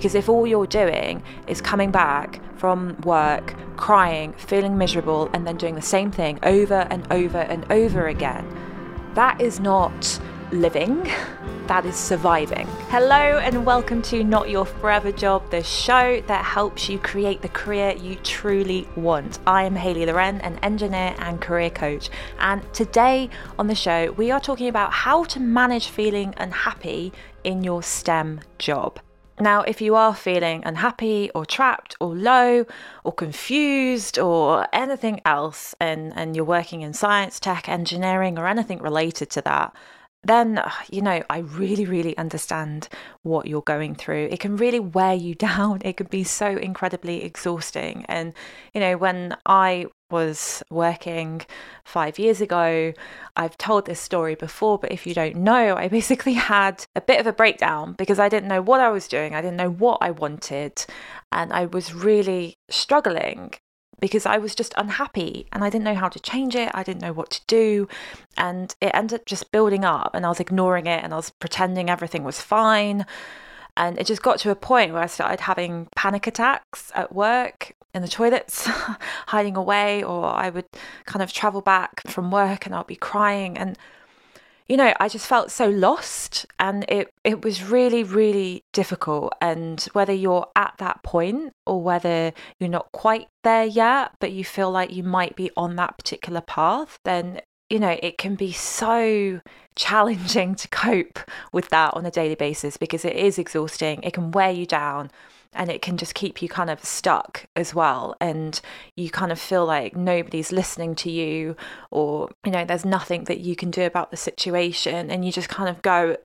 Because if all you're doing is coming back from work, crying, feeling miserable, and then doing the same thing over and over and over again, that is not living, that is surviving. Hello, and welcome to Not Your Forever Job, the show that helps you create the career you truly want. I am Hayley Loren, an engineer and career coach, and today on the show, we are talking about how to manage feeling unhappy in your STEM job. Now, if you are feeling unhappy or trapped or low or confused or anything else, and, and you're working in science, tech, engineering, or anything related to that, then, you know, I really, really understand what you're going through. It can really wear you down. It can be so incredibly exhausting. And, you know, when I was working five years ago, I've told this story before, but if you don't know, I basically had a bit of a breakdown because I didn't know what I was doing. I didn't know what I wanted. And I was really struggling because I was just unhappy and I didn't know how to change it. I didn't know what to do. And it ended up just building up and I was ignoring it and I was pretending everything was fine. And it just got to a point where I started having panic attacks at work in the toilets, hiding away, or I would kind of travel back from work and I'll be crying. And you know, I just felt so lost and it, it was really, really difficult. And whether you're at that point or whether you're not quite there yet, but you feel like you might be on that particular path, then, you know, it can be so challenging to cope with that on a daily basis because it is exhausting. It can wear you down and it can just keep you kind of stuck as well. And you kind of feel like nobody's listening to you or you know there's nothing that you can do about the situation. And you just kind of go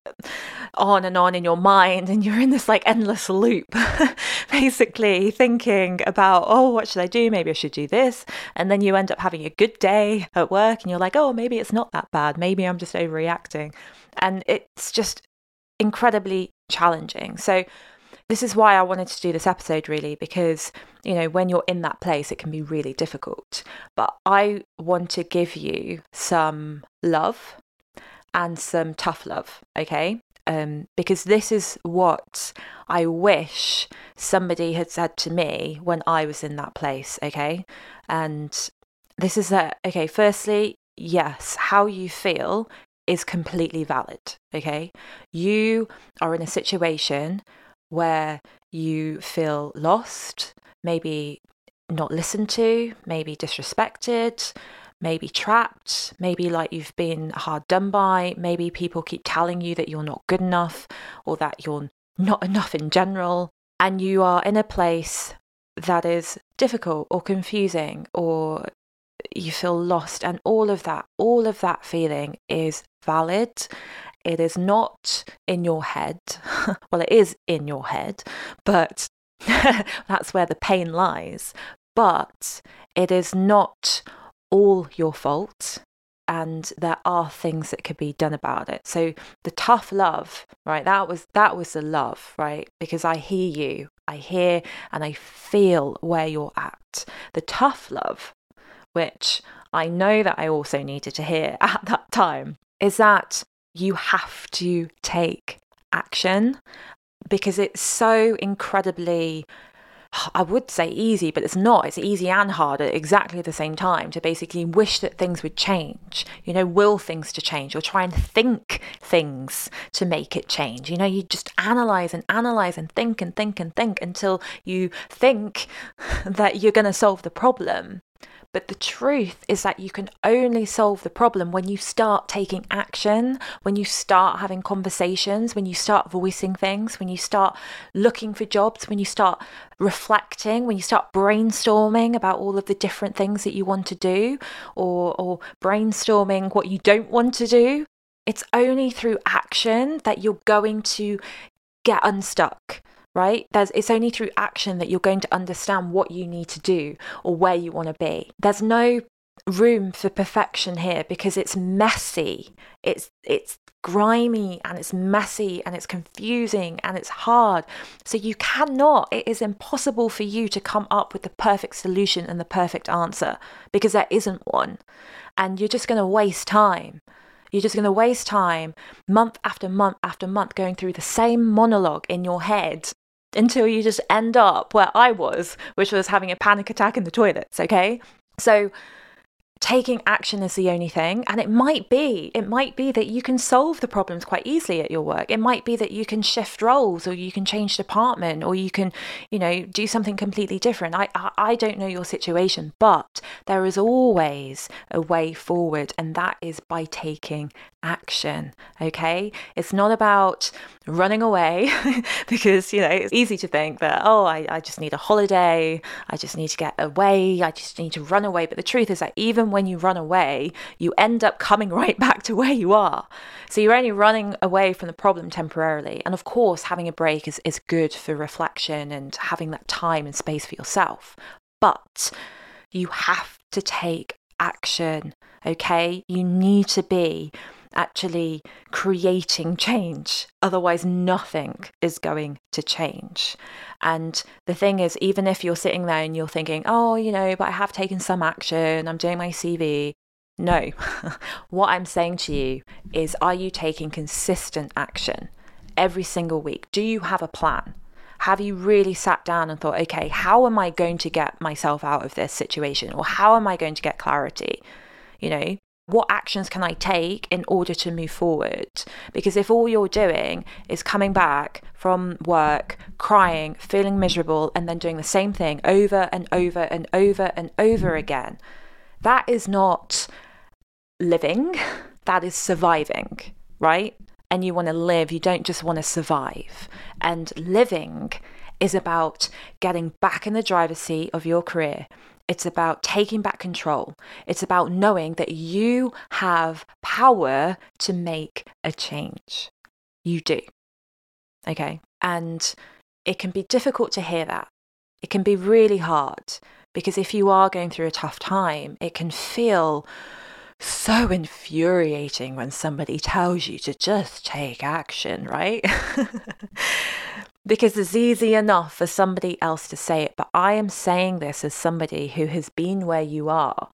on and on in your mind and you're in this like endless loop basically thinking about oh what should I do? Maybe I should do this. And then you end up having a good day at work and you're like oh maybe it's not that bad. Maybe I'm just overreacting. And it's just incredibly challenging. So this is why I wanted to do this episode, really, because, you know, when you're in that place, it can be really difficult. But I want to give you some love and some tough love, okay? Um, because this is what I wish somebody had said to me when I was in that place, okay? And this is that, okay, firstly, yes, how you feel is completely valid, okay? You are in a situation where you feel lost, maybe not listened to, maybe disrespected, maybe trapped, maybe like you've been hard done by, maybe people keep telling you that you're not good enough or that you're not enough in general, and you are in a place that is difficult or confusing or you feel lost and all of that all of that feeling is valid it is not in your head. well, it is in your head, but that's where the pain lies. But it is not all your fault and there are things that could be done about it so the tough love right that was that was the love right because i hear you i hear and i feel where you're at the tough love which i know that i also needed to hear at that time is that you have to take action because it's so incredibly I would say easy, but it's not. It's easy and hard at exactly the same time to basically wish that things would change, you know, will things to change or try and think things to make it change. You know, you just analyze and analyze and think and think and think until you think that you're going to solve the problem. But the truth is that you can only solve the problem when you start taking action, when you start having conversations, when you start voicing things, when you start looking for jobs, when you start reflecting, when you start brainstorming about all of the different things that you want to do, or, or brainstorming what you don't want to do. It's only through action that you're going to get unstuck right? There's, it's only through action that you're going to understand what you need to do or where you want to be. There's no room for perfection here because it's messy. It's it's grimy and it's messy and it's confusing and it's hard. So you cannot, it is impossible for you to come up with the perfect solution and the perfect answer because there isn't one. And you're just going to waste time. You're just going to waste time month after month after month going through the same monologue in your head until you just end up where I was, which was having a panic attack in the toilets, okay? So taking action is the only thing and it might be it might be that you can solve the problems quite easily at your work. It might be that you can shift roles or you can change department or you can you know do something completely different. I i don't know your situation but there is always a way forward and that is by taking action okay? It's not about running away because you know it's easy to think that oh I, I just need a holiday i just need to get away i just need to run away but the truth is that even when you run away you end up coming right back to where you are. So you're only running away from the problem temporarily. And of course having a break is, is good for reflection and having that time and space for yourself. But you have to take action okay? You need to be actually creating change. Otherwise, nothing is going to change. And the thing is, even if you're sitting there and you're thinking, oh, you know, but I have taken some action, I'm doing my CV. No, what I'm saying to you is, are you taking consistent action every single week? Do you have a plan? Have you really sat down and thought, okay, how am I going to get myself out of this situation? Or how am I going to get clarity? You know, what actions can I take in order to move forward? Because if all you're doing is coming back from work, crying, feeling miserable, and then doing the same thing over and over and over and over again, that is not living, that is surviving, right? And you want to live, you don't just want to survive. And living is about getting back in the driver's seat of your career it's about taking back control. It's about knowing that you have power to make a change. You do. Okay. And it can be difficult to hear that. It can be really hard because if you are going through a tough time, it can feel so infuriating when somebody tells you to just take action, right? because it's easy enough for somebody else to say it. But I am saying this as somebody who has been where you are,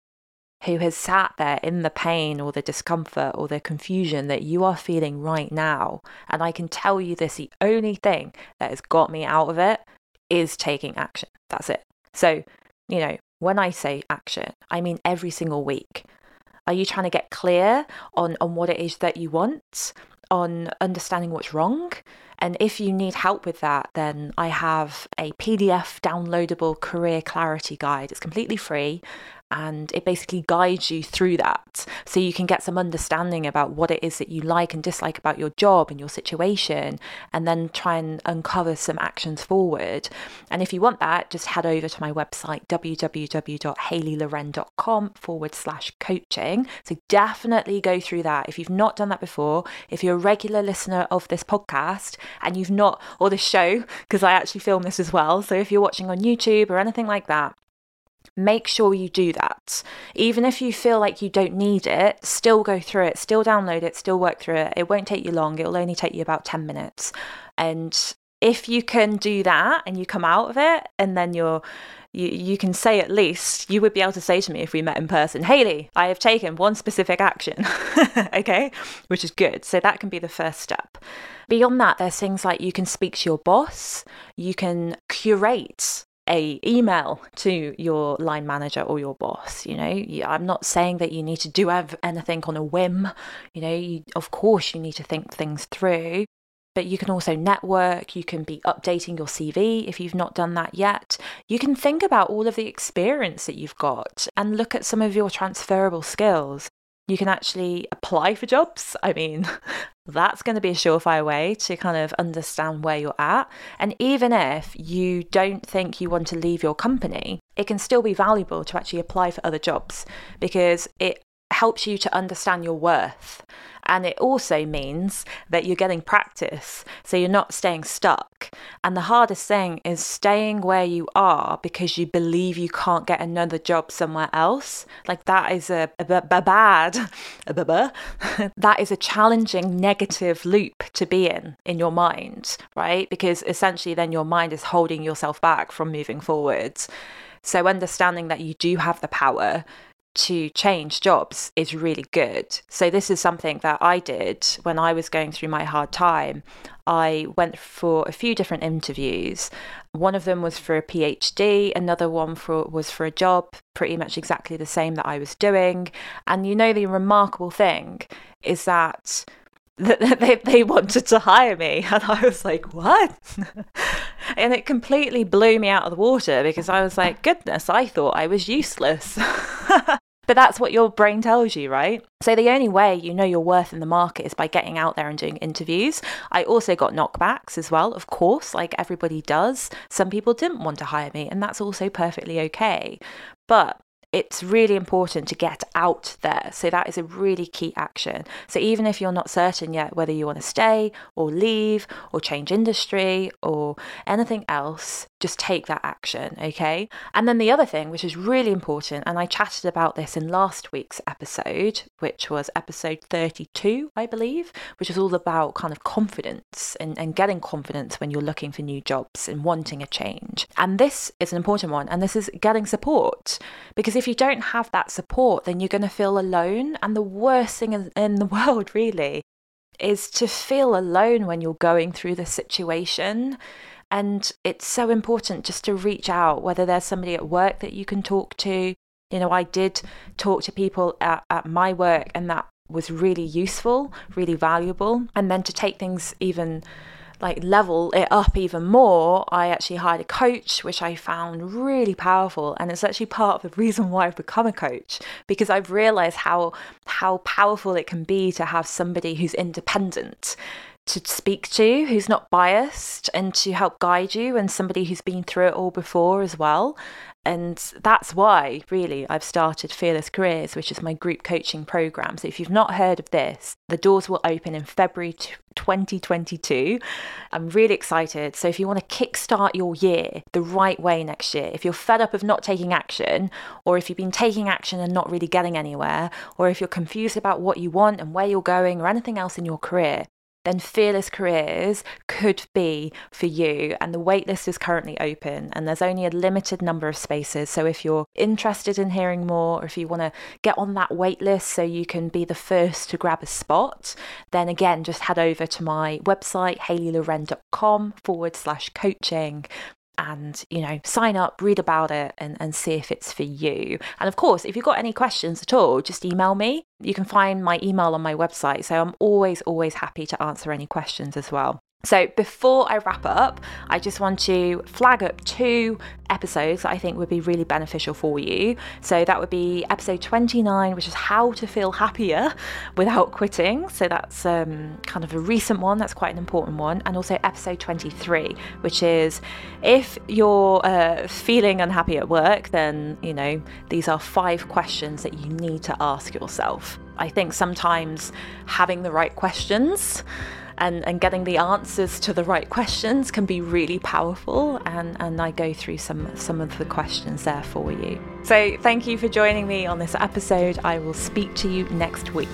who has sat there in the pain or the discomfort or the confusion that you are feeling right now. And I can tell you this the only thing that has got me out of it is taking action. That's it. So, you know, when I say action, I mean every single week. Are you trying to get clear on, on what it is that you want? On understanding what's wrong? And if you need help with that, then I have a PDF downloadable career clarity guide. It's completely free and it basically guides you through that. So you can get some understanding about what it is that you like and dislike about your job and your situation and then try and uncover some actions forward. And if you want that just head over to my website www.hayleyloren.com forward slash coaching. So definitely go through that. If you've not done that before if you're a regular listener of this podcast and you've not or this show because i actually film this as well. So if you're watching on youtube or anything like that make sure you do that. Even if you feel like you don't need it, still go through it, still download it, still work through it. It won't take you long, it'll only take you about 10 minutes. And if you can do that and you come out of it and then you're you, you can say at least you would be able to say to me if we met in person hayley i have taken one specific action okay which is good so that can be the first step beyond that there's things like you can speak to your boss you can curate a email to your line manager or your boss you know? I'm not saying that you need to do anything on a whim you know? You, of course you need to think things through but you can also network, you can be updating your CV if you've not done that yet. You can think about all of the experience that you've got and look at some of your transferable skills you can actually apply for jobs. I mean, that's going to be a surefire way to kind of understand where you're at. And even if you don't think you want to leave your company, it can still be valuable to actually apply for other jobs because it helps you to understand your worth. And it also means that you're getting practice, so you're not staying stuck. And the hardest thing is staying where you are because you believe you can't get another job somewhere else. Like that is a, bad, that is a challenging negative loop to be in in your mind, right? Because essentially then your mind is holding yourself back from moving forwards. So understanding that you do have the power to change jobs is really good. So, this is something that I did when I was going through my hard time. I went for a few different interviews. One of them was for a PhD, another one for, was for a job pretty much exactly the same that I was doing. And you know, the remarkable thing is that that they, they wanted to hire me. And I was like, what? and it completely blew me out of the water because I was like, goodness, I thought I was useless. but that's what your brain tells you, right? So the only way you know your worth in the market is by getting out there and doing interviews. I also got knockbacks as well, of course, like everybody does. Some people didn't want to hire me, and that's also perfectly okay. But it's really important to get out there. So that is a really key action. So even if you're not certain yet whether you want to stay or leave or change industry or anything else, just take that action, okay? And then the other thing, which is really important, and I chatted about this in last week's episode, which was episode 32, I believe, which is all about kind of confidence and, and getting confidence when you're looking for new jobs and wanting a change. And this is an important one, and this is getting support. Because if you don't have that support, then you're going to feel alone. And the worst thing in, the world, really, is to feel alone when you're going through the situation and it's so important just to reach out, whether there's somebody at work that you can talk to. You know, I did talk to people at, at my work, and that was really useful, really valuable. And then to take things even like level it up even more, I actually hired a coach, which I found really powerful. And it's actually part of the reason why I've become a coach, because I've realized how how powerful it can be to have somebody who's independent to speak to who's not biased and to help guide you and somebody who's been through it all before as well. And that's why really I've started Fearless Careers which is my group coaching program. So if you've not heard of this the doors will open in February 2022 I'm really excited. So if you want to kickstart your year the right way next year if you're fed up of not taking action or if you've been taking action and not really getting anywhere or if you're confused about what you want and where you're going or anything else in your career then Fearless Careers could be for you. And the waitlist is currently open and there's only a limited number of spaces. So if you're interested in hearing more, or if you want to get on that waitlist so you can be the first to grab a spot, then again, just head over to my website, hayleyloren.com forward slash coaching and you know sign up read about it and, and see if it's for you. And of course if you've got any questions at all just email me. You can find my email on my website so i'm always always happy to answer any questions as well so, before I wrap up, I just want to flag up two episodes that I think would be really beneficial for you. So, that would be episode 29, which is how to feel happier without quitting. So, that's um, kind of a recent one, that's quite an important one. And also, episode 23, which is if you're uh, feeling unhappy at work, then, you know, these are five questions that you need to ask yourself. I think sometimes having the right questions and, and getting the answers to the right questions can be really powerful. And, and I go through some, some of the questions there for you. So thank you for joining me on this episode. I will speak to you next week.